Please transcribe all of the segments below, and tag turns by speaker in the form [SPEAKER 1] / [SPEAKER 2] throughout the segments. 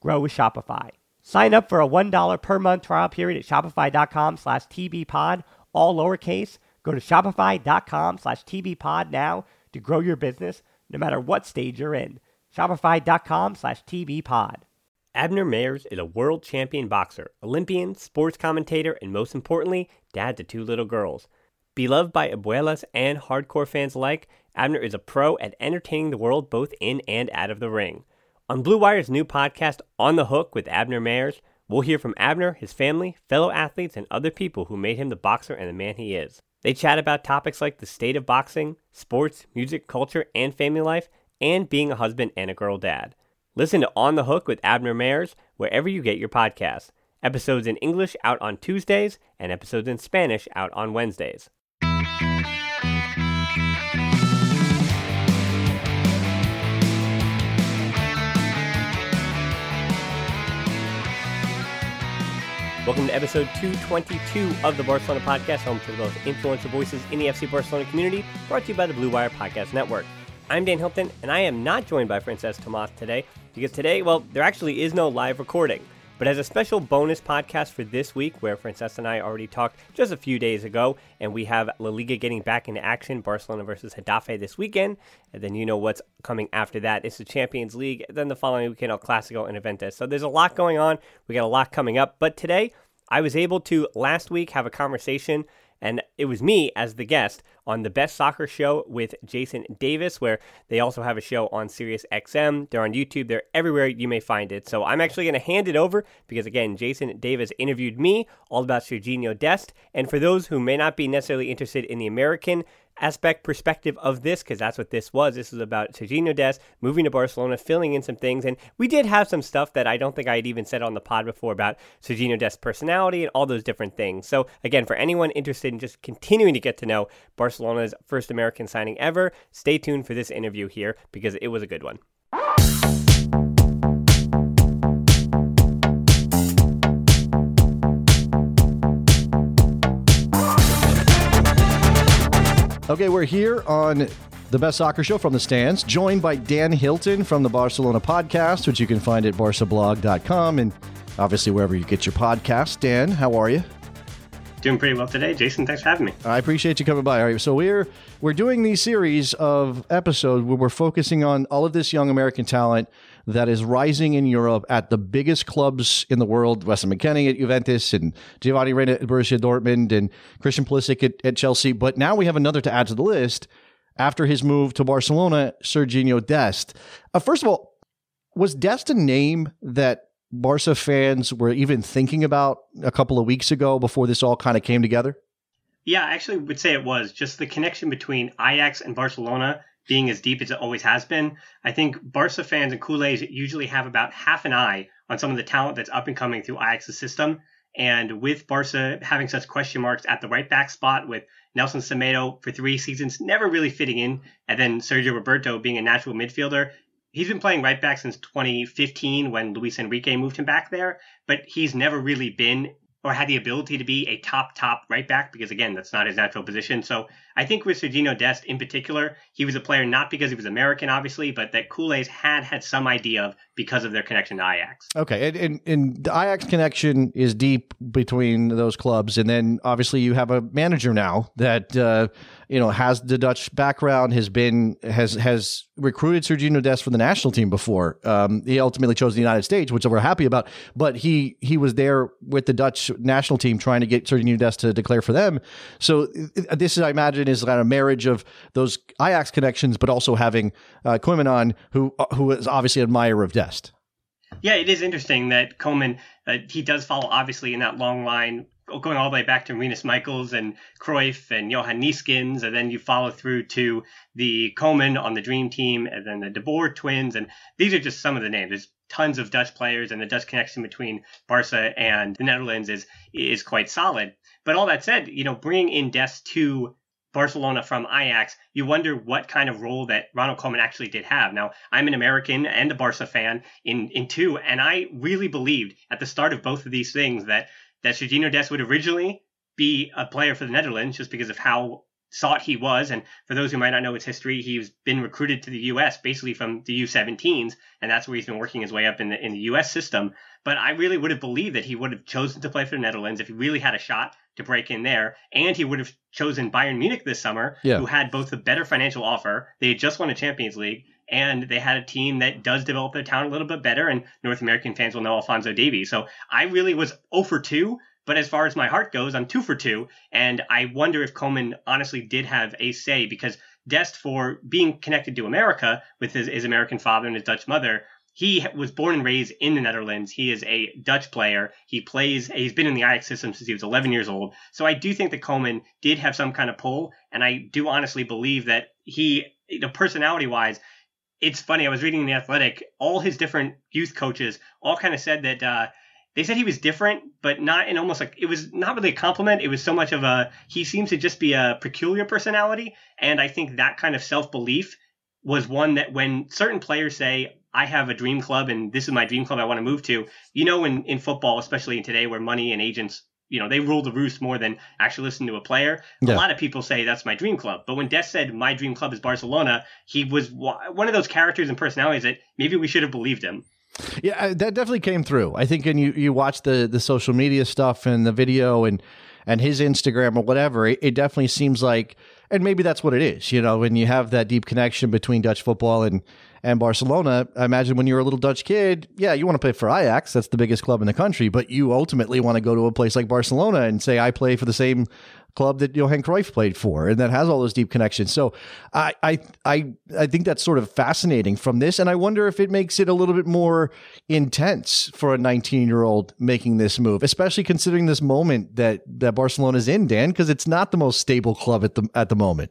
[SPEAKER 1] grow with Shopify. Sign up for a $1 per month trial period at shopify.com slash tbpod, all lowercase. Go to shopify.com slash tbpod now to grow your business no matter what stage you're in. Shopify.com slash tbpod. Abner Mares is a world champion boxer, Olympian, sports commentator, and most importantly, dad to two little girls. Beloved by abuelas and hardcore fans alike, Abner is a pro at entertaining the world both in and out of the ring. On Blue Wire's new podcast, On the Hook with Abner Mares, we'll hear from Abner, his family, fellow athletes, and other people who made him the boxer and the man he is. They chat about topics like the state of boxing, sports, music, culture, and family life, and being a husband and a girl dad. Listen to On the Hook with Abner Mares wherever you get your podcasts. Episodes in English out on Tuesdays, and episodes in Spanish out on Wednesdays. Welcome to episode 222 of the Barcelona Podcast, home to the most influential voices in the FC Barcelona community, brought to you by the Blue Wire Podcast Network. I'm Dan Hilton, and I am not joined by Frances Tomas today, because today, well, there actually is no live recording. But as a special bonus podcast for this week, where Frances and I already talked just a few days ago, and we have La Liga getting back into action, Barcelona versus Getafe this weekend, and then you know what's coming after that. It's the Champions League, then the following weekend, El Clasico and Juventus. So there's a lot going on. We got a lot coming up. But today, I was able to last week have a conversation, and it was me as the guest on the Best Soccer Show with Jason Davis, where they also have a show on Sirius XM. They're on YouTube. They're everywhere you may find it. So I'm actually going to hand it over because, again, Jason Davis interviewed me all about Sergiño Dest. And for those who may not be necessarily interested in the American aspect perspective of this because that's what this was. This was about Sergiño Dest moving to Barcelona, filling in some things, and we did have some stuff that I don't think I had even said on the pod before about Sergiño Dest's personality and all those different things. So again, for anyone interested in just continuing to get to know Barcelona's first American signing ever, stay tuned for this interview here because it was a good one.
[SPEAKER 2] Okay, we're here on the best soccer show from the stands, joined by Dan Hilton from the Barcelona podcast, which you can find at barcablog.com and obviously wherever you get your podcast. Dan, how are you?
[SPEAKER 3] Doing pretty well today, Jason. Thanks for having me.
[SPEAKER 2] I appreciate you coming by. All right, so we're we're doing these series of episodes where we're focusing on all of this young American talent that is rising in Europe at the biggest clubs in the world. Weston McKennie at Juventus and Giovanni Reyna at Borussia Dortmund and Christian Pulisic at, at Chelsea. But now we have another to add to the list after his move to Barcelona, Sergiño Dest. Uh, first of all, was Dest a name that Barca fans were even thinking about a couple of weeks ago before this all kind of came together?
[SPEAKER 1] Yeah, I actually would say it was just the connection between Ajax and Barcelona being as deep as it always has been. I think Barca fans and Culés usually have about half an eye on some of the talent that's up and coming through Ajax's system. And with Barca having such question marks at the right back spot, with Nelson Semedo for three seasons never really fitting in, and then Sergi Roberto being a natural midfielder, he's been playing right back since 2015 when Luis Enrique moved him back there, but he's never really been or had the ability to be a top top right back because again that's not his natural position. So i think with sergiño dest in particular he was a player not because he was american obviously but that Culés had had some idea of because of their connection to ajax.
[SPEAKER 2] Okay and, and, and the ajax connection is deep between those clubs and then obviously you have a manager now that uh, you know has the dutch background has been has has recruited Sergiño dest for the national team before um, he ultimately chose the united states which we're happy about but he he was there with the dutch national team trying to get Sergiño Dest to declare for them. So this, is, I imagine, is kind of a marriage of those Ajax connections, but also having uh, Koeman who uh, who is obviously an admirer of Dest.
[SPEAKER 1] Yeah, it is interesting that Koeman uh, he does follow obviously in that long line going all the way back to Rinus Michels and Cruyff and Johan Neeskens, and then you follow through to the Koeman on the Dream Team, and then the De Boer twins, and these are just some of the names. There's tons of Dutch players, and the Dutch connection between Barca and the Netherlands is is quite solid. But all that said, you know, bringing in Des to Barcelona from Ajax, you wonder what kind of role that Ronald Koeman actually did have. Now, I'm an American and a Barca fan in in two, and I really believed at the start of both of these things that that Sergiño Dest would originally be a player for the Netherlands just because of how sought he was. And for those who might not know his history, he's been recruited to the U.S. basically from the U17s, and that's where he's been working his way up in the in the U.S. system. But I really would have believed that he would have chosen to play for the Netherlands if he really had a shot to break in there, and he would have chosen Bayern Munich this summer, yeah. who had both a better financial offer. They had just won a Champions League. And they had a team that does develop their talent a little bit better, and North American fans will know Alphonso Davies. So I really was 0 for 2 but as far as my heart goes, I'm two for two. And I wonder if Koeman honestly did have a say because Dest, for being connected to America with his, his American father and his Dutch mother, he was born and raised in the Netherlands. He is a Dutch player. He plays, he's been in the Ajax system since he was 11 years old. So I do think that Koeman did have some kind of pull. And I do honestly believe that he, you know, personality wise, it's funny. I was reading The Athletic. All his different youth coaches all kind of said that uh, they said he was different, but not in almost like it was not really a compliment. It was so much of a he seems to just be a peculiar personality, and I think that kind of self belief was one that when certain players say I have a dream club and this is my dream club I want to move to, you know, in in football, especially in today where money and agents you know they rule the roost more than actually listen to a player. Yeah. A lot of people say that's my dream club, but when Dest said my dream club is Barcelona, he was one of those characters and personalities that maybe we should have believed him.
[SPEAKER 2] Yeah, uh, that definitely came through. I think, when you you watch the the social media stuff and the video and and his Instagram or whatever, it, it definitely seems like, and maybe that's what it is. You know, when you have that deep connection between Dutch football and and Barcelona. I imagine when you're a little Dutch kid, yeah, you want to play for Ajax. That's the biggest club in the country, but you ultimately want to go to a place like Barcelona and say, I play for the same club that Johan Cruyff played for, and that has all those deep connections. So I, I, I, I think that's sort of fascinating from this, and I wonder if it makes it a little bit more intense for a 19 year old making this move, especially considering this moment that that Barcelona's in, Dan, because it's not the most stable club at the at the moment.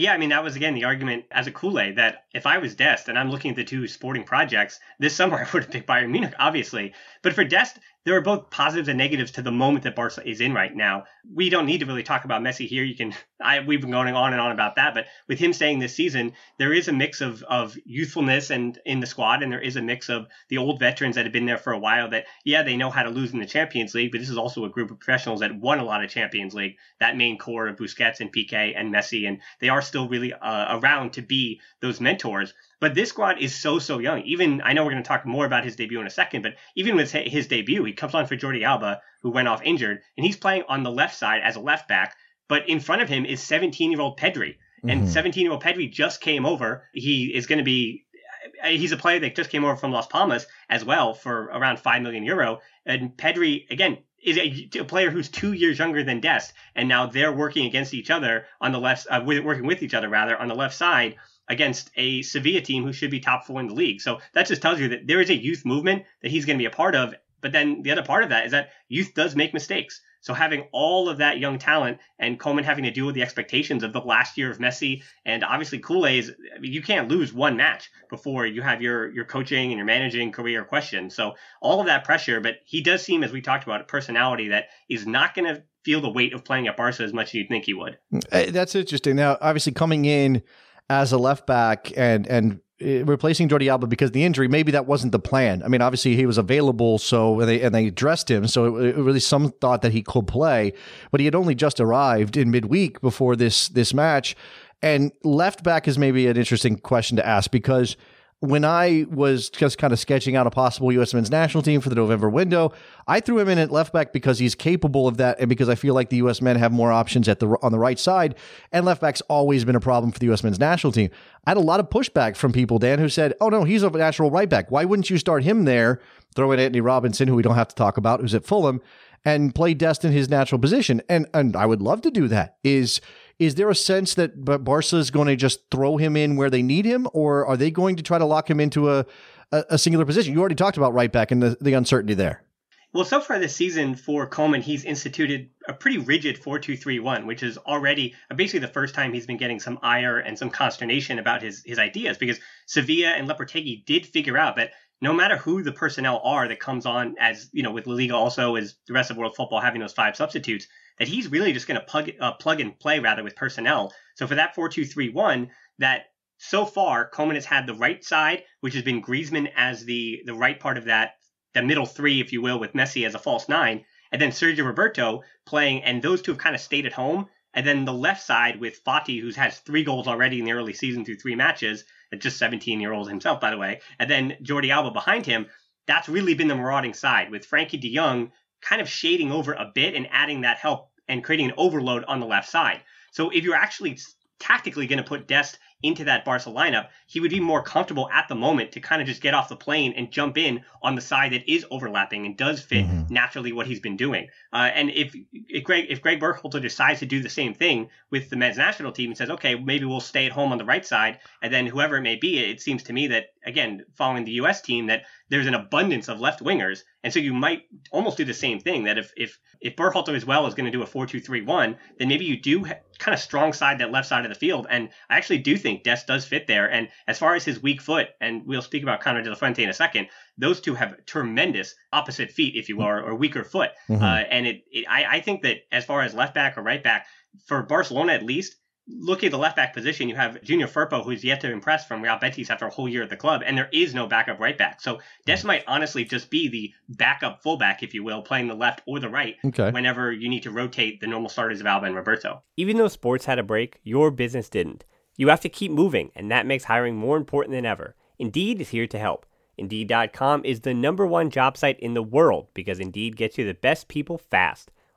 [SPEAKER 1] Yeah, I mean that was again the argument as a Culé that if I was Dest and I'm looking at the two sporting projects this summer, I would have picked Bayern Munich, obviously. But for Dest, there are both positives and negatives to the moment that Barca is in right now. We don't need to really talk about Messi here. You can, I, we've been going on and on about that, but with him staying this season, there is a mix of of youthfulness and in the squad, and there is a mix of the old veterans that have been there for a while. That yeah, they know how to lose in the Champions League, but this is also a group of professionals that won a lot of Champions League. That main core of Busquets and Piqué and Messi, and they are still really uh, around to be those mentors. But this squad is so so young. Even I know we're going to talk more about his debut in a second, but even with his debut, he comes on for Jordi Alba, who went off injured, and he's playing on the left side as a left back. But in front of him is 17 year old Pedri, and 17 mm-hmm. year old Pedri just came over. He is going to be he's a player that just came over from Las Palmas as well for around 5 million euro. And Pedri, again, is a, a, player who's two years younger than Dest, and now they're working against each other on the left, uh, working with each other rather on the left side against a Sevilla team who should be top four in the league. So that just tells you that there is a youth movement that he's going to be a part of. But then the other part of that is that youth does make mistakes. So having all of that young talent and Koeman having to deal with the expectations of the last year of Messi and obviously Culés, I mean, you can't lose one match before you have your your coaching and your managing career questioned. So all of that pressure, but he does seem, as we talked about, a personality that is not going to feel the weight of playing at Barca as much as you'd think he would.
[SPEAKER 2] Uh, that's interesting. Now, obviously, coming in as a left back and and uh, replacing Jordi Alba because the injury, maybe that wasn't the plan. I mean, obviously he was available, so and they and they dressed him, so it, it really some thought that he could play, but he had only just arrived in midweek before this this match, and left back is maybe an interesting question to ask because when I was just kind of sketching out a possible U.S. men's national team for the November window, I threw him in at left back because he's capable of that, and because I feel like the U.S. men have more options at the on the right side, and left back's always been a problem for the U.S. men's national team. I had a lot of pushback from people, Dan, who said, "Oh no, he's a natural right back. Why wouldn't you start him there? Throw in Anthony Robinson, who we don't have to talk about, who's at Fulham." And play Dest in his natural position, and and I would love to do that. Is is there a sense that Barca is going to just throw him in where they need him, or are they going to try to lock him into a, a, a singular position? You already talked about right back and the, the uncertainty there.
[SPEAKER 1] Well, so far this season for Koeman, he's instituted a pretty rigid 4-2-3-1, which is already uh, basically the first time he's been getting some ire and some consternation about his his ideas because Sevilla and Lopetegui did figure out that no matter who the personnel are that comes on as, you know, with La Liga also as the rest of world football having those five substitutes, that he's really just going to plug uh, plug and play rather with personnel. So for that 4-2-3-1, that so far Koeman has had the right side, which has been Griezmann as the the right part of that the middle three, if you will, with Messi as a false nine, and then Sergi Roberto playing, and those two have kind of stayed at home. And then the left side with Fati, who has three goals already in the early season through three matches, just 17 year old himself, by the way, and then Jordi Alba behind him. That's really been the marauding side with Frenkie de Jong kind of shading over a bit and adding that help and creating an overload on the left side. So if you're actually tactically going to put Dest into that Barca lineup, he would be more comfortable at the moment to kind of just get off the plane and jump in on the side that is overlapping and does fit mm-hmm. naturally what he's been doing. Uh, and if, if Greg if Greg Berhalter decides to do the same thing with the men's national team and says, okay, maybe we'll stay at home on the right side, and then whoever it may be, it seems to me that again, following the U.S. team, that there's an abundance of left wingers, and so you might almost do the same thing. That if if if Berhalter as well is going to do a four-two-three-one, then maybe you do ha- kind of strong side that left side of the field. And I actually do think Dest does fit there. And as far as his weak foot, and we'll speak about Konrad de la Fuente in a second, those two have tremendous opposite feet, if you will, or, or weaker foot. Mm-hmm. Uh, and it, it I, I think that as far as left back or right back, for Barcelona at least, looking at the left back position, you have Junior Firpo, who's yet to impress from Real Betis after a whole year at the club, and there is no backup right back. So Des hmm. might honestly just be the backup fullback, if you will, playing the left or the right okay. whenever you need to rotate the normal starters of Alba and Roberto.
[SPEAKER 4] Even though sports had a break, your business didn't. You have to keep moving, and that makes hiring more important than ever. Indeed is here to help. Indeed.com is the number one job site in the world because Indeed gets you the best people fast.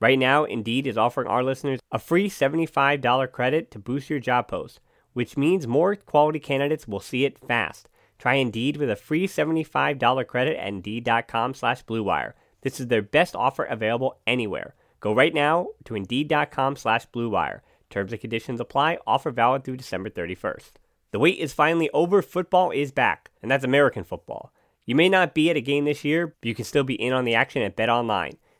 [SPEAKER 4] Right now, Indeed is offering our listeners a free $75 credit to boost your job post, which means more quality candidates will see it fast. Try Indeed with a free $75 credit at Indeed.com slash BlueWire. This is their best offer available anywhere. Go right now to Indeed.com slash BlueWire. Terms and conditions apply. Offer valid through December 31st. The wait is finally over. Football is back, and that's American football. You may not be at a game this year, but you can still be in on the action at Bet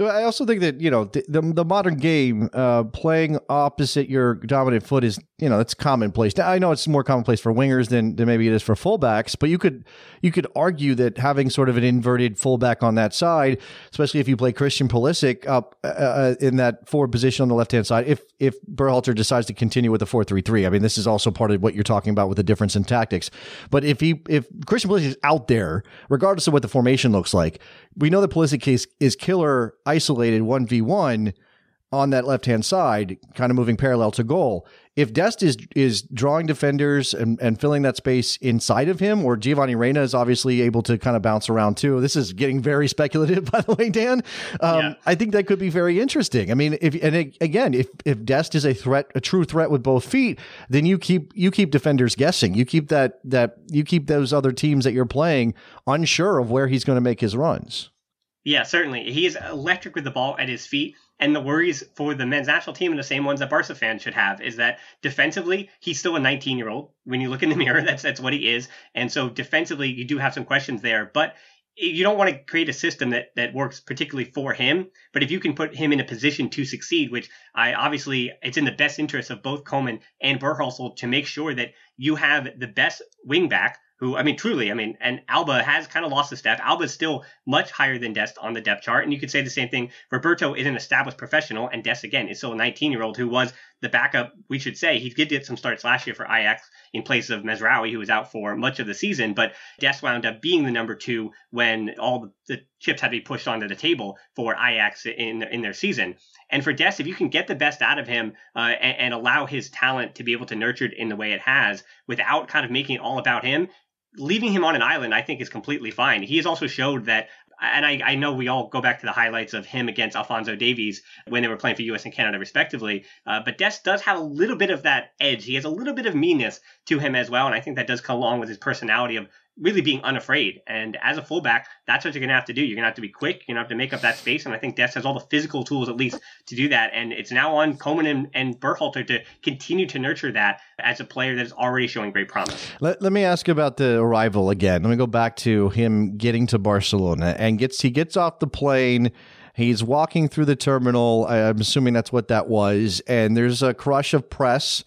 [SPEAKER 2] I also think that you know the the, the modern game uh, playing opposite your dominant foot is you know it's commonplace. Now, I know it's more commonplace for wingers than, than maybe it is for fullbacks, but you could you could argue that having sort of an inverted fullback on that side, especially if you play Christian Pulisic up uh, uh in that forward position on the left hand side, if if Berhalter decides to continue with the four three three, I mean this is also part of what you're talking about with the difference in tactics. But if he if Christian Pulisic is out there, regardless of what the formation looks like, we know the Pulisic case is killer isolated 1v1 on that left hand side, kind of moving parallel to goal. If Dest is is drawing defenders and, and filling that space inside of him, or Giovanni Reyna is obviously able to kind of bounce around too. This is getting very speculative, by the way, Dan. Um, yeah. I think that could be very interesting. I mean, if and it, again, if if Dest is a threat, a true threat with both feet, then you keep you keep defenders guessing. You keep that that you keep those other teams that you're playing unsure of where he's going to make his runs.
[SPEAKER 1] Yeah, certainly. He is electric with the ball at his feet. And the worries for the men's national team and the same ones that Barca fans should have is that defensively, he's still a 19 year old. When you look in the mirror, that's that's what he is. And so defensively, you do have some questions there. But you don't want to create a system that, that works particularly for him. But if you can put him in a position to succeed, which I obviously it's in the best interest of both Koeman and Berhalter to make sure that you have the best wing back who I mean, truly, I mean, and Alba has kind of lost a step. Alba is still much higher than Dest on the depth chart, and you could say the same thing. Roberto is an established professional, and Dest again is still a 19 year old who was the backup. We should say he did get some starts last year for Ajax in place of Mazraoui, who was out for much of the season, but Dest wound up being the number two when all the chips had to be pushed onto the table for Ajax in in their season. And for Dest, if you can get the best out of him uh, and, and, allow his talent to be able to nurture it in the way it has without kind of making it all about him, leaving him on an island, I think, is completely fine. He has also showed that, and I, I, know we all go back to the highlights of him against Alphonso Davies when they were playing for U.S. and Canada, respectively. Uh, but Dest does have a little bit of that edge. He has a little bit of meanness to him as well, and I think that does come along with his personality of really being unafraid. And as a fullback, that's what you're going to have to do. You're going to have to be quick. You're going to have to make up that space. And I think Dest has all the physical tools, at least, to do that. And it's now on Koeman and, and Berhalter to continue to nurture that as a player that is already showing great promise.
[SPEAKER 2] Let, let me ask you about the arrival again. Let me go back to him getting to Barcelona and gets he gets off the plane. He's walking through the terminal. I'm assuming that's what that was. And there's a crush of press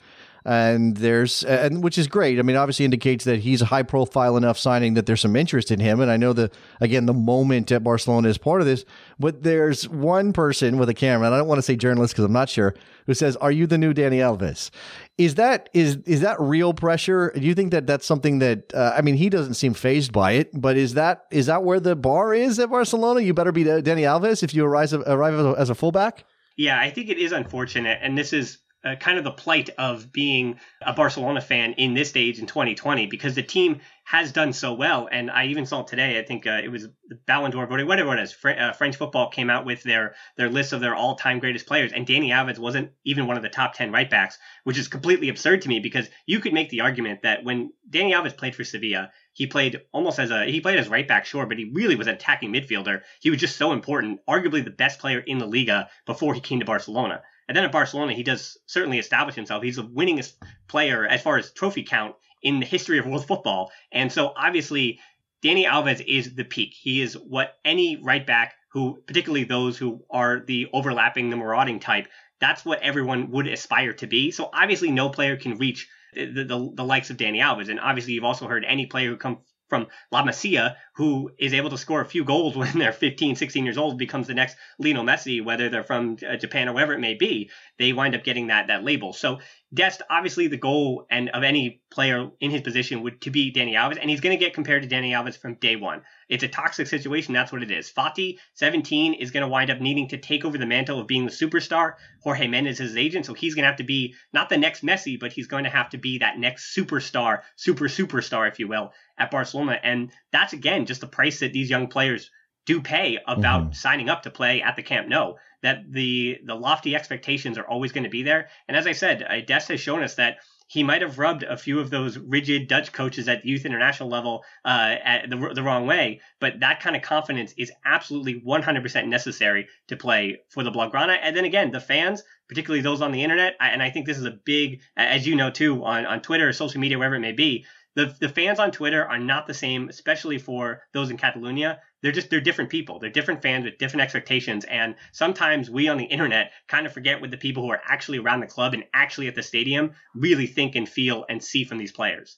[SPEAKER 2] and there's and which is great. I mean, obviously indicates that he's a high profile enough signing that there's some interest in him. And I know that again, the moment at Barcelona is part of this. But there's one person with a camera, and I don't want to say journalist because I'm not sure, who says, "Are you the new Dani Alves?" Is that is is that real pressure? Do you think that that's something that uh, I mean, he doesn't seem phased by it, but is that is that where the bar is at Barcelona? You better be Dani Alves if you arrive arrive as a fullback.
[SPEAKER 1] Yeah, I think it is unfortunate, and this is uh, kind of the plight of being a Barcelona fan in this stage in 2020 because the team has done so well. And I even saw today, I think uh, it was the Ballon d'Or voting, whatever it is. Fr- uh, French football came out with their their list of their all time greatest players, and Dani Alves wasn't even one of the top 10 right backs, which is completely absurd to me because you could make the argument that when Dani Alves played for Sevilla, he played almost as a he played as right back, sure, but he really was an attacking midfielder. He was just so important, arguably the best player in the Liga before he came to Barcelona. And then at Barcelona, he does certainly establish himself. He's the winningest player as far as trophy count in the history of world football. And so obviously, Dani Alves is the peak. He is what any right back who, particularly those who are the overlapping, the marauding type, that's what everyone would aspire to be. So obviously, no player can reach the, the, the likes of Dani Alves. And obviously, you've also heard any player who come from La Masia, who is able to score a few goals when they're 15, 16 years old, becomes the next Lionel Messi, whether they're from uh, Japan or wherever it may be, they wind up getting that that label. So Dest, obviously, the goal and of any player in his position would to be Dani Alves, and he's going to get compared to Dani Alves from day one. It's a toxic situation. That's what it is. Fati, 17, is going to wind up needing to take over the mantle of being the superstar. Jorge Mendes is his agent, so he's going to have to be not the next Messi, but he's going to have to be that next superstar, super superstar, if you will, at Barcelona. And that's again just the price that these young players do pay about mm-hmm. signing up to play at the Camp Nou. That the the lofty expectations are always going to be there. And as I said, uh, Dest has shown us that he might have rubbed a few of those rigid Dutch coaches at the youth international level uh, at the, the wrong way. But that kind of confidence is absolutely 100% necessary to play for the Blaugrana. And then again, the fans, particularly those on the internet, and I think this is a big, as you know too, on, on Twitter, social media, wherever it may be, the, the fans on Twitter are not the same, especially for those in Catalonia, they're just they're different people. They're different fans with different expectations, and sometimes we on the internet kind of forget what the people who are actually around the club and actually at the stadium really think and feel and see from these players.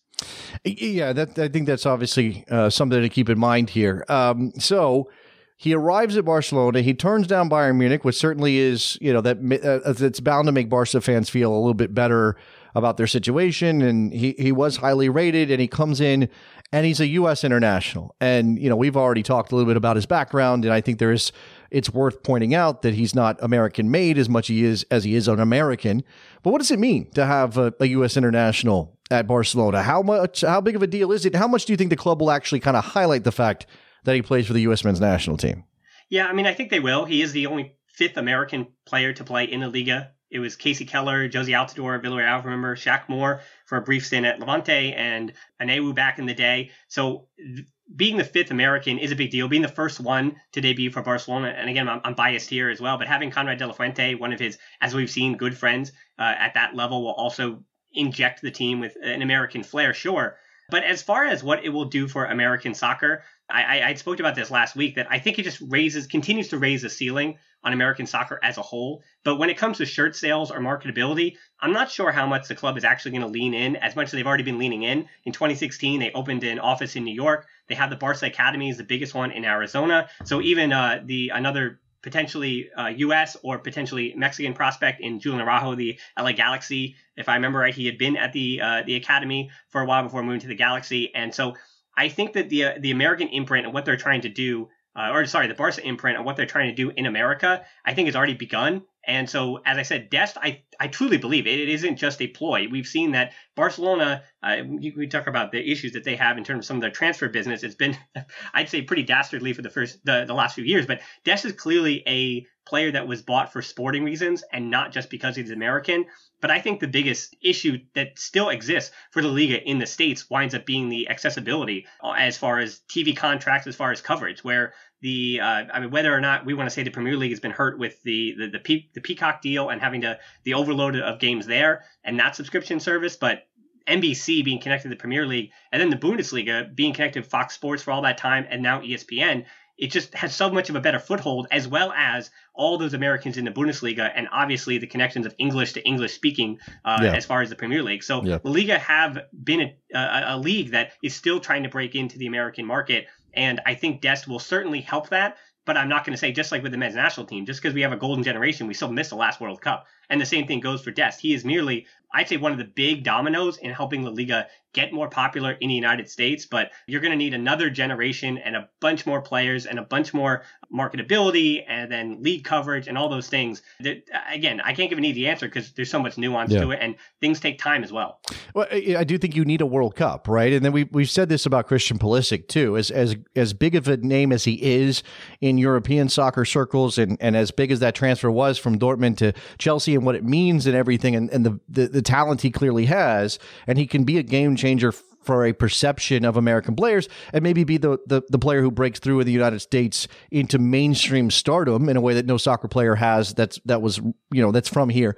[SPEAKER 2] Yeah, that I think that's obviously uh, something to keep in mind here. Um, so he arrives at Barcelona. He turns down Bayern Munich, which certainly is, you know, that uh, it's bound to make Barca fans feel a little bit better about their situation. And he, he was highly rated and he comes in and he's a U.S. international. And, you know, we've already talked a little bit about his background. And I think there is, it's worth pointing out that he's not American made as much he is as he is an American. But what does it mean to have a, a U.S. international at Barcelona? How much, how big of a deal is it? How much do you think the club will actually kind of highlight the fact that he plays for the U.S. men's national team?
[SPEAKER 1] Yeah, I mean, I think they will. He is the only fifth American player to play in the Liga. It was Kasey Keller, Jozy Altidore, Villarreal, remember Shaq Moore for a brief stint at Levante, and Onyewu back in the day. So th- being the fifth American is a big deal. Being the first one to debut for Barcelona, and again, I'm, I'm biased here as well, but having Konrad de la Fuente, one of his, as we've seen, good friends uh, at that level, will also inject the team with an American flair, sure. But as far as what it will do for American soccer, I, I, spoke about this last week that I think it just raises, continues to raise the ceiling on American soccer as a whole. But when it comes to shirt sales or marketability, I'm not sure how much the club is actually going to lean in, as much as they've already been leaning in. In 2016, they opened an office in New York. They have the Barca Academy, is the biggest one in Arizona. So even uh, the another potentially uh, U.S. or potentially Mexican prospect in Julian Araujo, the LA Galaxy. If I remember right, he had been at the uh, the academy for a while before moving to the Galaxy, and so I think that the uh, the American imprint and what they're trying to do, uh, or sorry, the Barca imprint and what they're trying to do in America, I think has already begun. And so, as I said, Dest, I, I truly believe it, it isn't just a ploy. We've seen that Barcelona, uh, we talk about the issues that they have in terms of some of their transfer business. It's been, I'd say, pretty dastardly for the first the, the last few years. But Dest is clearly a player that was bought for sporting reasons and not just because he's American. But I think the biggest issue that still exists for the Liga in the States winds up being the accessibility uh, as far as TV contracts, as far as coverage, where the uh, I mean whether or not we want to say the Premier League has been hurt with the the the, Pe- the Peacock deal and having to the overload of games there and that subscription service, but NBC being connected to the Premier League and then the Bundesliga being connected to Fox Sports for all that time and now ESPN it just has so much of a better foothold, as well as all those Americans in the Bundesliga, and obviously the connections of English to English speaking uh, yeah. as far as the Premier League. So yeah. the Liga have been a, a, a, league that is still trying to break into the American market, and I think Dest will certainly help that. But I'm not going to say just like with the men's national team, just because we have a golden generation, we still miss the last World Cup. And the same thing goes for Dest. He is merely, I'd say, one of the big dominoes in helping La Liga get more popular in the United States. But you're going to need another generation and a bunch more players and a bunch more marketability and then lead coverage and all those things. That, again, I can't give an easy answer because there's so much nuance yeah. to it and things take time as well.
[SPEAKER 2] Well, I do think you need a World Cup, right? And then we we've said this about Christian Pulisic too. As as as big of a name as he is in European soccer circles, and and as big as that transfer was from Dortmund to Chelsea and what it means and everything, and and the the, the talent he clearly has, and he can be a game changer for a perception of American players and maybe be the, the, the, player who breaks through in the United States into mainstream stardom in a way that no soccer player has that's that was you know that's from here.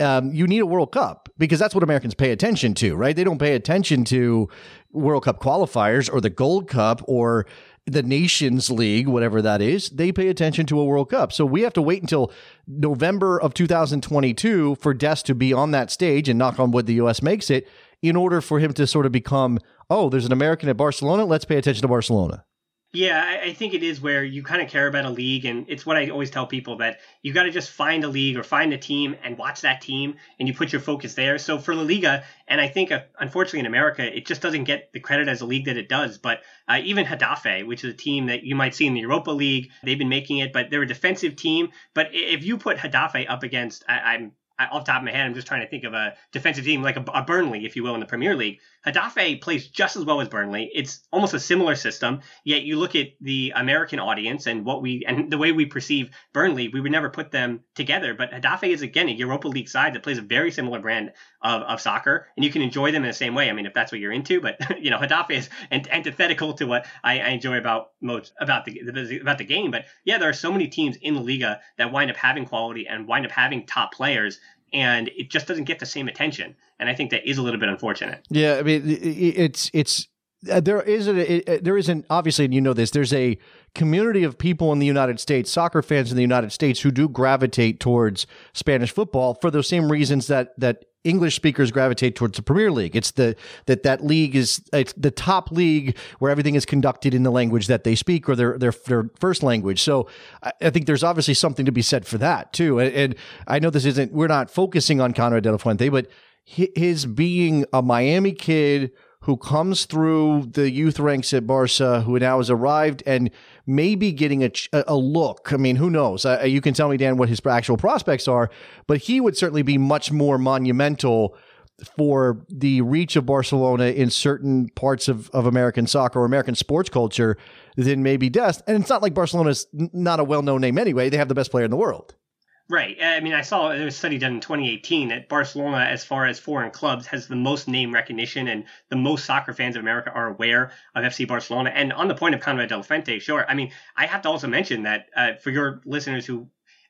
[SPEAKER 2] Um, you need a World Cup because that's what Americans pay attention to, right? They don't pay attention to World Cup qualifiers or the Gold Cup or the Nations League, whatever that is, they pay attention to a World Cup. So we have to wait until November of 2022 for Des to be on that stage and knock on wood the US makes it in order for him to sort of become, oh, there's an American at Barcelona. Let's pay attention to Barcelona.
[SPEAKER 1] Yeah, I think it is where you kind of care about a league, and it's what I always tell people that you got to just find a league or find a team and watch that team, and you put your focus there. So for La Liga, and I think uh, unfortunately in America, it just doesn't get the credit as a league that it does. But uh, even Getafe, which is a team that you might see in the Europa League, they've been making it, but they're a defensive team. But if you put Getafe up against, I, I'm off the top of my head, I'm just trying to think of a defensive team like a, a, Burnley, if you will, in the Premier League. Getafe plays just as well as Burnley. It's almost a similar system. Yet you look at the American audience and what we and the way we perceive Burnley, we would never put them together. But Getafe is again a Europa League side that plays a very similar brand of, of soccer, and you can enjoy them in the same way. I mean, if that's what you're into, but you know, Getafe is antithetical to what I, I enjoy about most about the about the game. But yeah, there are so many teams in the Liga that wind up having quality and wind up having top players and it just doesn't get the same attention. And I think that is a little bit unfortunate.
[SPEAKER 2] Yeah, I mean, it's it's uh, there is a, there is an obviously, and you know this. There's a community of people in the United States, soccer fans in the United States, who do gravitate towards Spanish football for those same reasons that that English speakers gravitate towards the Premier League. It's the that that league is it's the top league where everything is conducted in the language that they speak or their their, their first language. So I, I think there's obviously something to be said for that too. And, and I know this isn't we're not focusing on Konrad de la Fuente, but his being a Miami kid who comes through the youth ranks at Barca, who now has arrived and maybe getting a, a look. I mean, who knows? Uh, you can tell me, Dan, what his actual prospects are, but he would certainly be much more monumental for the reach of Barcelona in certain parts of, of American soccer or American sports culture than maybe Dest. And it's not like Barcelona's not a well known name anyway. They have the best player in the world.
[SPEAKER 1] Right. I mean, I saw there was a study done in 2018 that Barcelona, as far as foreign clubs, has the most name recognition and the most soccer fans of America are aware of FC Barcelona. And on the point of Konrad Del Fuente, sure. I mean, I have to also mention that uh, for your listeners who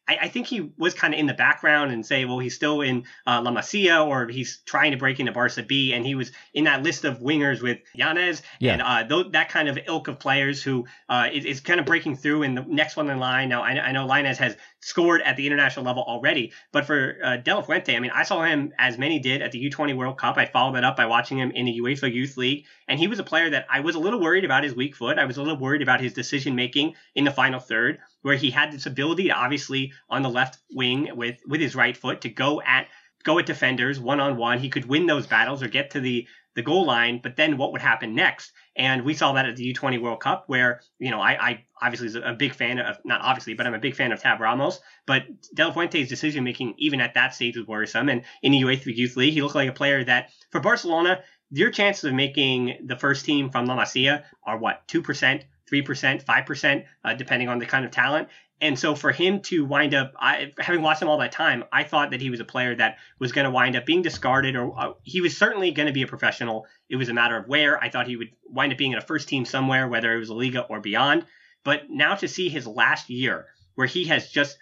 [SPEAKER 1] I, I think he was kind of in the background and say, well, he's still in uh, La Masia or he's trying to break into Barca B, and he was in that list of wingers with Yanez yeah. and uh, th- that kind of ilk of players who uh, is, is, kind of breaking through in the next one in line. Now, I, I know Lainez has scored at the international level already, but for uh, De La Fuente, I mean, I saw him as many did at the U20 World Cup. I followed that up by watching him in the UEFA Youth League, and he was a player that I was a little worried about his weak foot. I was a little worried about his decision making in the final third where he had this ability to obviously on the left wing with with his right foot to go at go at defenders one on one. He could win those battles or get to the the goal line, but then what would happen next? And we saw that at the U20 World Cup, where you know I, I obviously is a big fan of not obviously, but I'm a big fan of Tab Ramos. But De La Fuente's decision making even at that stage was worrisome. And in the UEFA Youth League, he looked like a player that for Barcelona, your chances of making the first team from La Masia are what two percent 3%, 5%, uh, depending on the kind of talent. And so for him to wind up, I, having watched him all that time, I thought that he was a player that was going to wind up being discarded, or uh, he was certainly going to be a professional. It was a matter of where. I thought he would wind up being in a first team somewhere, whether it was a Liga or beyond. But now to see his last year, where he has just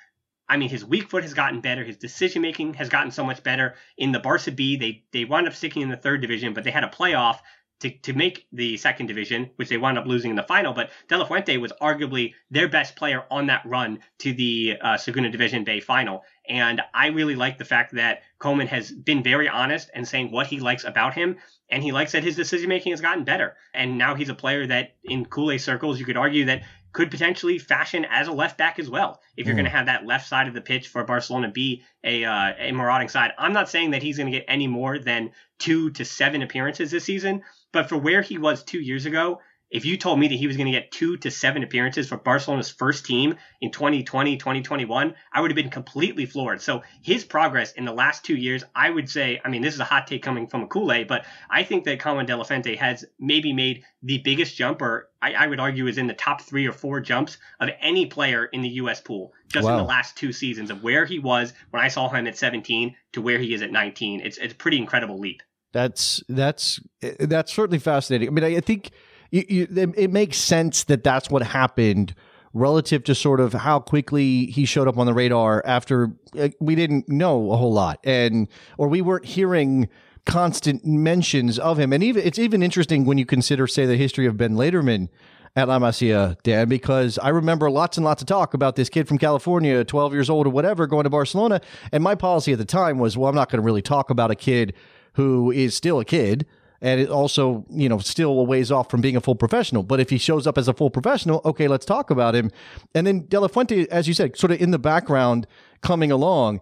[SPEAKER 1] I mean, his weak foot has gotten better. His decision making has gotten so much better. In the Barca B, they they wound up sticking in the third division, but they had a playoff to, to make the second division, which they wound up losing in the final. But De La Fuente was arguably their best player on that run to the uh, Segunda Division B final. And I really like the fact that Koeman has been very honest and saying what he likes about him. And he likes that his decision making has gotten better. And now he's a player that in Culé circles, you could argue that could potentially fashion as a left back as well. If you're mm. going to have that left side of the pitch for Barcelona be a uh, a marauding side, I'm not saying that he's going to get any more than two to seven appearances this season, but for where he was two years ago, if you told me that he was going to get two to seven appearances for Barcelona's first team in 2020, 2021, I would have been completely floored. So his progress in the last two years, I would say, I mean, this is a hot take coming from a Culé, but I think that Konrad De La Fuente has maybe made the biggest jump, or I, I, would argue is in the top three or four jumps of any player in the U.S. pool just wow. in the last two seasons of where he was when I saw him at 17 to where he is at 19. It's, it's a pretty incredible leap.
[SPEAKER 2] That's that's that's certainly fascinating. I mean, I, I think you, you, it makes sense that that's what happened relative to sort of how quickly he showed up on the radar after we didn't know a whole lot and or we weren't hearing constant mentions of him. And even it's even interesting when you consider, say, the history of Ben Lederman at La Masia, Dan, because I remember lots and lots of talk about this kid from California, 12 years old or whatever, going to Barcelona. And my policy at the time was, well, I'm not going to really talk about a kid who is still a kid and it also, you know, still a ways off from being a full professional. But if he shows up as a full professional, okay, let's talk about him. And then De La Fuente, as you said, sort of in the background coming along.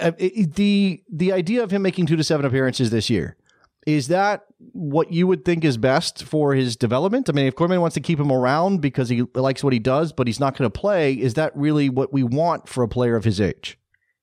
[SPEAKER 2] Uh, the the idea of him making two to seven appearances this year is that what you would think is best for his development? I mean, if Koeman wants to keep him around because he likes what he does, but he's not going to play, is that really what we want for a player of his age?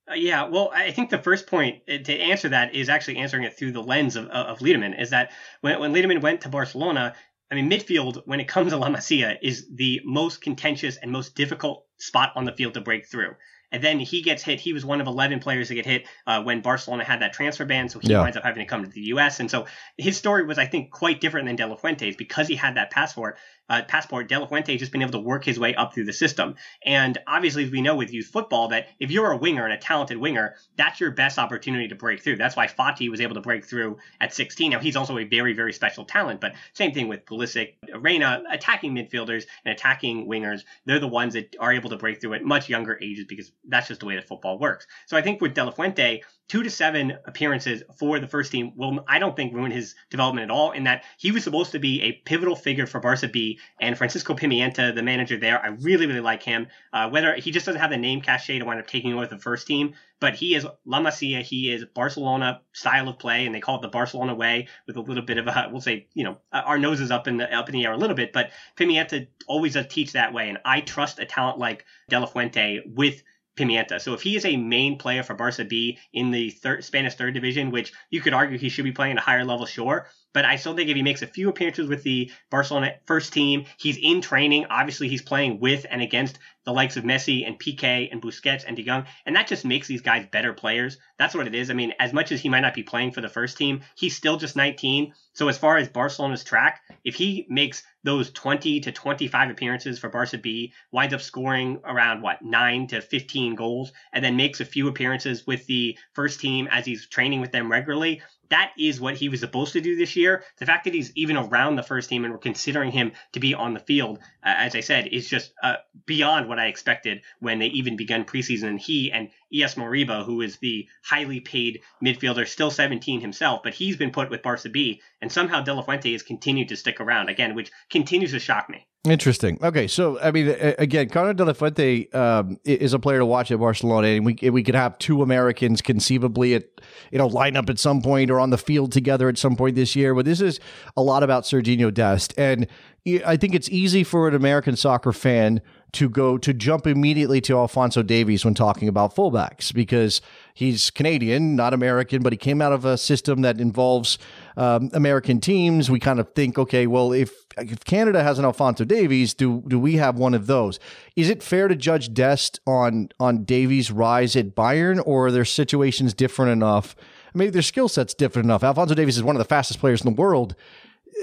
[SPEAKER 1] Uh, yeah, well, I think the first point uh, to answer that is actually answering it through the lens of, of Lederman. Is that when, when Lederman went to Barcelona, I mean, midfield, when it comes to La Masia, is the most contentious and most difficult spot on the field to break through. And then he gets hit. He was one of 11 players to get hit uh, when Barcelona had that transfer ban. So he
[SPEAKER 2] Yeah.
[SPEAKER 1] winds up having to come to the U.S. And so his story was, I think, quite different than De La Fuente's because he had that passport. Uh, passport. De La Fuente has just been able to work his way up through the system. And obviously, we know with youth football, that if you're a winger and a talented winger, that's your best opportunity to break through. That's why Fati was able to break through at 16. Now he's also a very, very special talent. But same thing with Pulisic, Reyna, attacking midfielders and attacking wingers. They're the ones that are able to break through at much younger ages because that's just the way that football works. So I think with De La Fuente, two to seven appearances for the first team will, I don't think, ruin his development at all. In that he was supposed to be a pivotal figure for Barca B, and Francisco Pimienta, the manager there, I really, really like him. Uh, whether he just doesn't have the name cachet to wind up taking over the first team, but he is La Masia. He is Barcelona style of play, and they call it the Barcelona way, with a little bit of a, we'll say, you know, our noses up in the up in the air a little bit. But Pimienta always does teach that way, and I trust a talent like De La Fuente with Pimienta. So if he is a main player for Barca B in the third, Spanish third division, which you could argue he should be playing at a higher level, sure. But I still think if he makes a few appearances with the Barcelona first team, he's in training. Obviously, he's playing with and against the likes of Messi and Piqué and Busquets and De Jong, and that just makes these guys better players. That's what it is. I mean, as much as he might not be playing for the first team, he's still just 19. So as far as Barcelona's track, if he makes those 20 to 25 appearances for Barca B, winds up scoring around what 9 to 15 goals, and then makes a few appearances with the first team as he's training with them regularly, that is what he was supposed to do this year. The fact that he's even around the first team and we're considering him to be on the field, uh, as I said, is just uh, beyond what I expected when they even begun preseason. And he and Es Moriba, who is the highly paid midfielder, still 17 himself, but he's been put with Barca B, and somehow De La Fuente has continued to stick around again, which continues to shock me.
[SPEAKER 2] Interesting. Okay, so I mean, again, Konrad De La Fuente um, is a player to watch at Barcelona, and we we could have two Americans conceivably at you know line up at some point or on the field together at some point this year. But this is a lot about Sergiño Dest, and I think it's easy for an American soccer fan to go to jump immediately to Alphonso Davies when talking about fullbacks because he's Canadian, not American, but he came out of a system that involves um, American teams. We kind of think, okay, well, if if Canada has an Alphonso Davies, do do we have one of those? Is it fair to judge Dest on on Davies' rise at Bayern, or are their situations different enough? Maybe their skill set's different enough. Alphonso Davies is one of the fastest players in the world.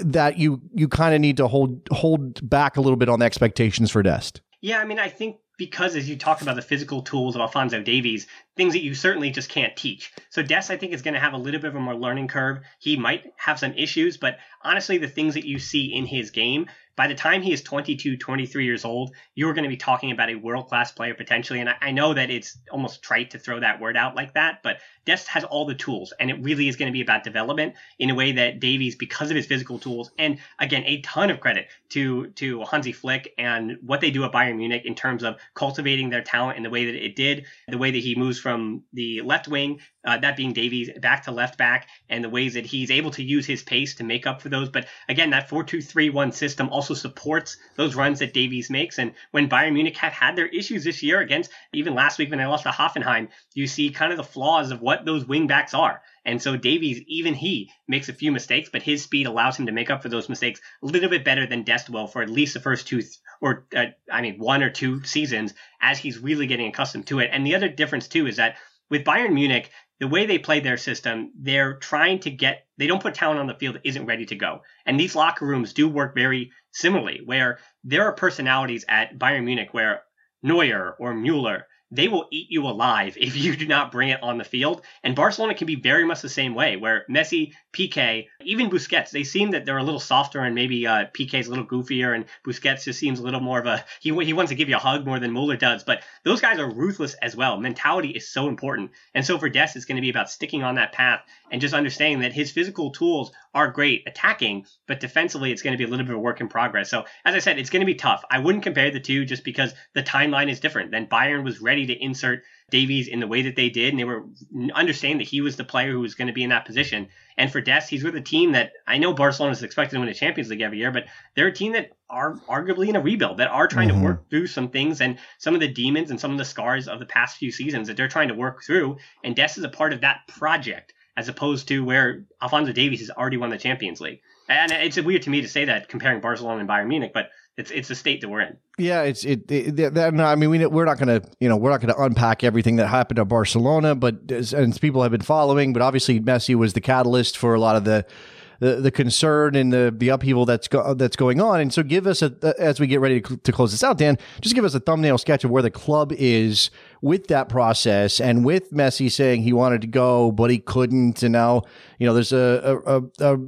[SPEAKER 2] That you you kind of need to hold hold back a little bit on the expectations for Dest.
[SPEAKER 1] Yeah, I mean, I think because as you talk about the physical tools of Alphonso Davies, things that you certainly just can't teach. So Des, I think, is going to have a little bit of a more learning curve. He might have some issues, but honestly, the things that you see in his game, by the time he is 22, 23 years old, you're going to be talking about a world class player potentially. And I, I know that it's almost trite to throw that word out like that, but Dest has all the tools, and it really is going to be about development in a way that Davies, because of his physical tools, and again, a ton of credit to to Hansi Flick and what they do at Bayern Munich in terms of cultivating their talent in the way that it did, the way that he moves from the left wing, uh, that being Davies, back to left back, and the ways that he's able to use his pace to make up for those. But again, that 4 2 3 1 system also supports those runs that Davies makes. And when Bayern Munich have had their issues this year against, even last week when they lost to Hoffenheim, you see kind of the flaws of what those wing backs are. And so Davies, even he makes a few mistakes, but his speed allows him to make up for those mistakes a little bit better than Dest will for at least the first two, or uh, I mean, one or two seasons as he's really getting accustomed to it. And the other difference too is that with Bayern Munich, the way they play their system, they're trying to get, they don't put talent on the field that isn't ready to go. And these locker rooms do work very similarly, where there are personalities at Bayern Munich where Neuer or Mueller, they will eat you alive if you do not bring it on the field. And Barcelona can be very much the same way, where Messi, Piqué, even Busquets, they seem that they're a little softer and maybe uh, Piqué's a little goofier and Busquets just seems a little more of a, he, he wants to give you a hug more than Mueller does. But those guys are ruthless as well. Mentality is so important. And so for Des, it's going to be about sticking on that path and just understanding that his physical tools are great attacking, but defensively, it's going to be a little bit of a work in progress. So, as I said, it's going to be tough. I wouldn't compare the two just because the timeline is different. Then Bayern was ready to insert Davies in the way that they did, and they were understanding that he was the player who was going to be in that position. And for Des, he's with a team that I know Barcelona is expected to win the Champions League every year, but they're a team that are arguably in a rebuild, that are trying
[SPEAKER 2] Mhm.
[SPEAKER 1] to work through some things and some of the demons and some of the scars of the past few seasons that they're trying to work through. And Des is a part of that project as opposed to where Alphonso Davies has already won the Champions League. And it's weird to me to say that comparing Barcelona and Bayern Munich, but it's it's the state that we're in.
[SPEAKER 2] Yeah, it's it. it that, no, I mean, we, we're not going to, you know, we're not going to unpack everything that happened at Barcelona, but and people have been following. But obviously, Messi was the catalyst for a lot of the the, the concern and the the upheaval that's go, that's going on. And so, give us a as we get ready to, to close this out, Dan. Just give us a thumbnail sketch of where the club is with that process, and with Messi saying he wanted to go but he couldn't, and now you know there's a, a, a, a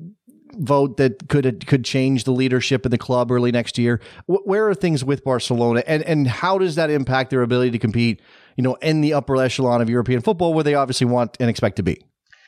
[SPEAKER 2] vote that could could change the leadership in the club early next year. Where are things with Barcelona, and and how does that impact their ability to compete? You know, in the upper echelon of European football, where they obviously want and expect to be.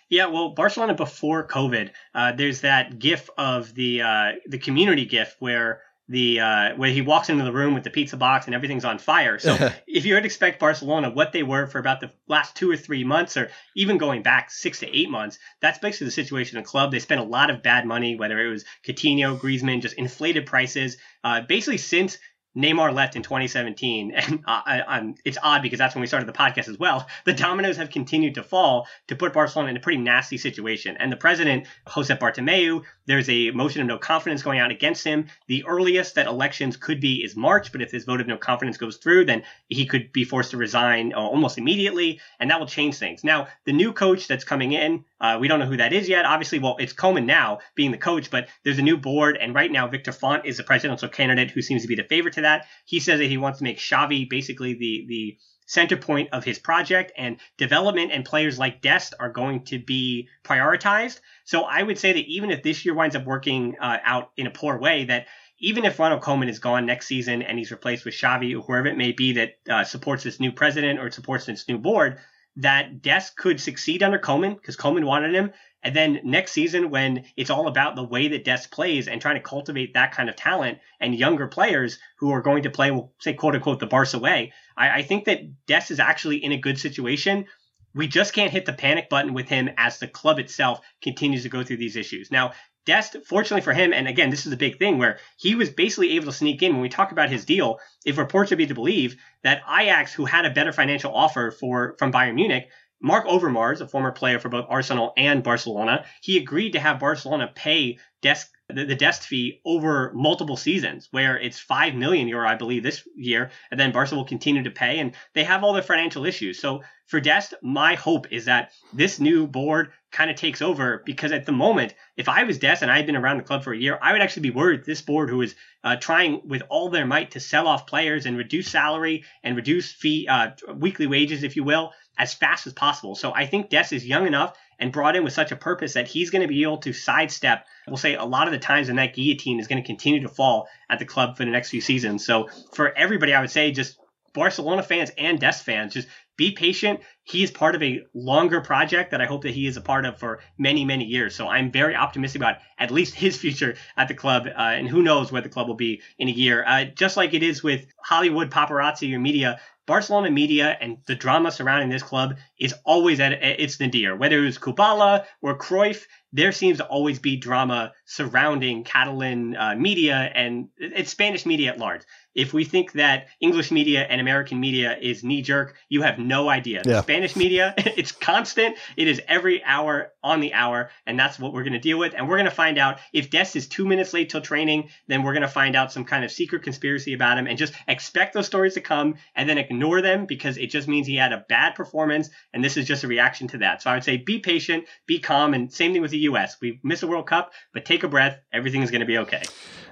[SPEAKER 1] Yeah, well, Barcelona before COVID, uh, there's that GIF of the uh, the community GIF where the uh, where he walks into the room with the pizza box and everything's on fire. So if you would expect Barcelona what they were for about the last two or three months, or even going back six to eight months, that's basically the situation in the club. They spent a lot of bad money, whether it was Coutinho, Griezmann, just inflated prices. Uh, basically, since Neymar left in 2017, and I, it's odd because that's when we started the podcast as well. The dominoes have continued to fall to put Barcelona in a pretty nasty situation. And the president, Josep Bartomeu, there's a motion of no confidence going out against him. The earliest that elections could be is March, but if this vote of no confidence goes through, then he could be forced to resign uh, almost immediately, and that will change things. Now, the new coach that's coming in, uh, we don't know who that is yet. Obviously, well, it's Koeman now being the coach, but there's a new board, and right now Victor Font is the presidential candidate who seems to be the favorite to that. He says that he wants to make Xavi basically the the center point of his project, and development and players like Dest are going to be prioritized. So I would say that even if this year winds up working uh, out in a poor way, that even if Ronald Koeman is gone next season and he's replaced with Xavi or whoever it may be that uh, supports this new president or supports this new board, that Dest could succeed under Koeman because Koeman wanted him. And then next season, when it's all about the way that Des plays and trying to cultivate that kind of talent and younger players who are going to play, well, say, quote unquote, the Barca way, I, I think that Des is actually in a good situation. We just can't hit the panic button with him as the club itself continues to go through these issues. Now, Dest, fortunately for him, and again, this is a big thing where he was basically able to sneak in when we talk about his deal. If reports are to be to believe that Ajax, who had a better financial offer for from Bayern Munich, Marc Overmars, a former player for both Arsenal and Barcelona, he agreed to have Barcelona pay Dest the, the Dest fee over multiple seasons, where it's five million euro, I believe, this year, and then Barca will continue to pay, and they have all their financial issues. So for Dest, my hope is that this new board kind of takes over because at the moment, if I was Dest and I had been around the club for a year, I would actually be worried this board who is uh, trying with all their might to sell off players and reduce salary and reduce fee uh, weekly wages, if you will, as fast as possible. So I think Des is young enough and brought in with such a purpose that he's going to be able to sidestep, we'll say, a lot of the times when that guillotine is going to continue to fall at the club for the next few seasons. So for everybody, I would say just Barcelona fans and Des fans, just be patient. He is part of a longer project that I hope that he is a part of for many, many years. So I'm very optimistic about at least his future at the club. Uh, and who knows where the club will be in a year. Uh, just like it is with Hollywood paparazzi or media, Barcelona media and the drama surrounding this club is always at its nadir. Whether it was Kubala or Cruyff, there seems to always be drama surrounding Catalan uh, media and it's Spanish media at large. If we think that English media and American media is knee jerk, you have no idea. Yeah. Spanish media, it's constant. It is every hour on the hour, and that's what we're going to deal with. And we're going to find out if Des is two minutes late till training, then we're going to find out some kind of secret conspiracy about him and just expect those stories to come and then ignore them because it just means he had a bad performance. And this is just a reaction to that. So I would say be patient, be calm, and same thing with the U.S. We miss a World Cup, but take a breath. Everything is going to be okay.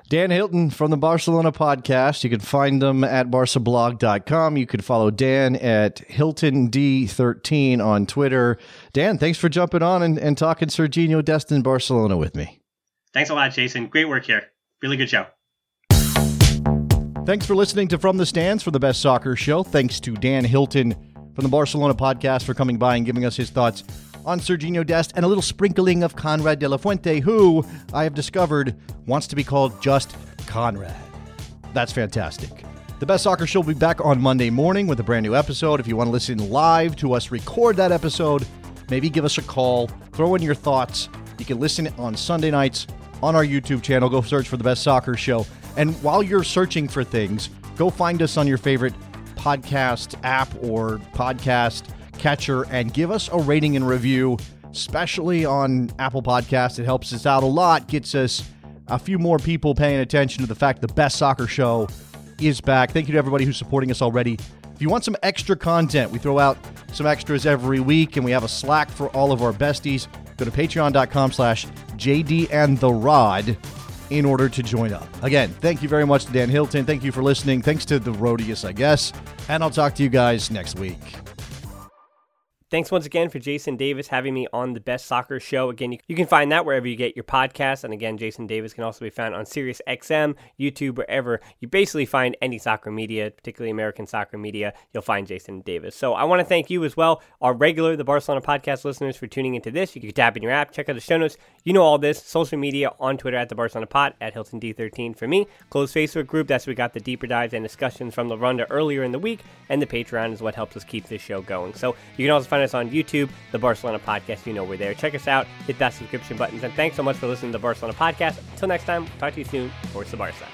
[SPEAKER 2] Dan Hilton from the Barcelona podcast. You can find them at barcablog.com. You can follow Dan at HiltonD13 on Twitter. Dan, thanks for jumping on and, and talking Sergiño Dest in Barcelona with me.
[SPEAKER 1] Thanks a lot, Jason. Great work here. Really good show.
[SPEAKER 2] Thanks for listening to From the Stands for the best soccer show. Thanks to Dan Hilton from the Barcelona podcast for coming by and giving us his thoughts on Sergiño Dest and a little sprinkling of Konrad de la Fuente, who I have discovered wants to be called just Konrad. That's fantastic. The Best Soccer Show will be back on Monday morning with a brand new episode. If you want to listen live to us record that episode, maybe give us a call, throw in your thoughts. You can listen on Sunday nights on our YouTube channel. Go search for The Best Soccer Show. And while you're searching for things, go find us on your favorite podcast app or podcast catcher and give us a rating and review, especially on Apple Podcasts. It helps us out a lot, gets us a few more people paying attention to the fact the best soccer show is back. Thank you to everybody who's supporting us already. If you want some extra content, we throw out some extras every week, and we have a Slack for all of our besties. Go to patreon.com slash JD and the Rod in order to join up. Again, thank you very much to Dan Hilton. Thank you for listening. Thanks to the Rodius, I guess. And I'll talk to you guys next week.
[SPEAKER 1] Thanks once again for Jason Davis having me on the Best Soccer Show. Again, you, you can find that wherever you get your podcasts. And again, Jason Davis can also be found on Sirius XM, YouTube, wherever you basically find any soccer media, particularly American soccer media, you'll find Jason Davis. So I want to thank you as well, our regular, the Barcelona podcast listeners, for tuning into this. You can tap in your app, check out the show notes. You know all this. Social media on Twitter at the Barcelona Pod, at Hilton D13 for me. Closed Facebook group, that's where we got the deeper dives and discussions from La Ronda earlier in the week. And the Patreon is what helps us keep this show going. So you can also find us on YouTube, the Barcelona Podcast. You know we're there. Check us out. Hit that subscription buttons. And thanks so much for listening to the Barcelona Podcast. Until next time, talk to you soon. Forza Barca.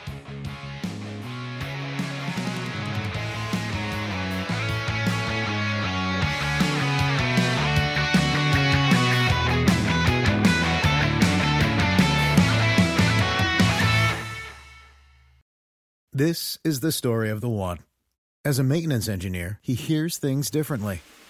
[SPEAKER 5] This is the story of the one. As a maintenance engineer, he hears things differently.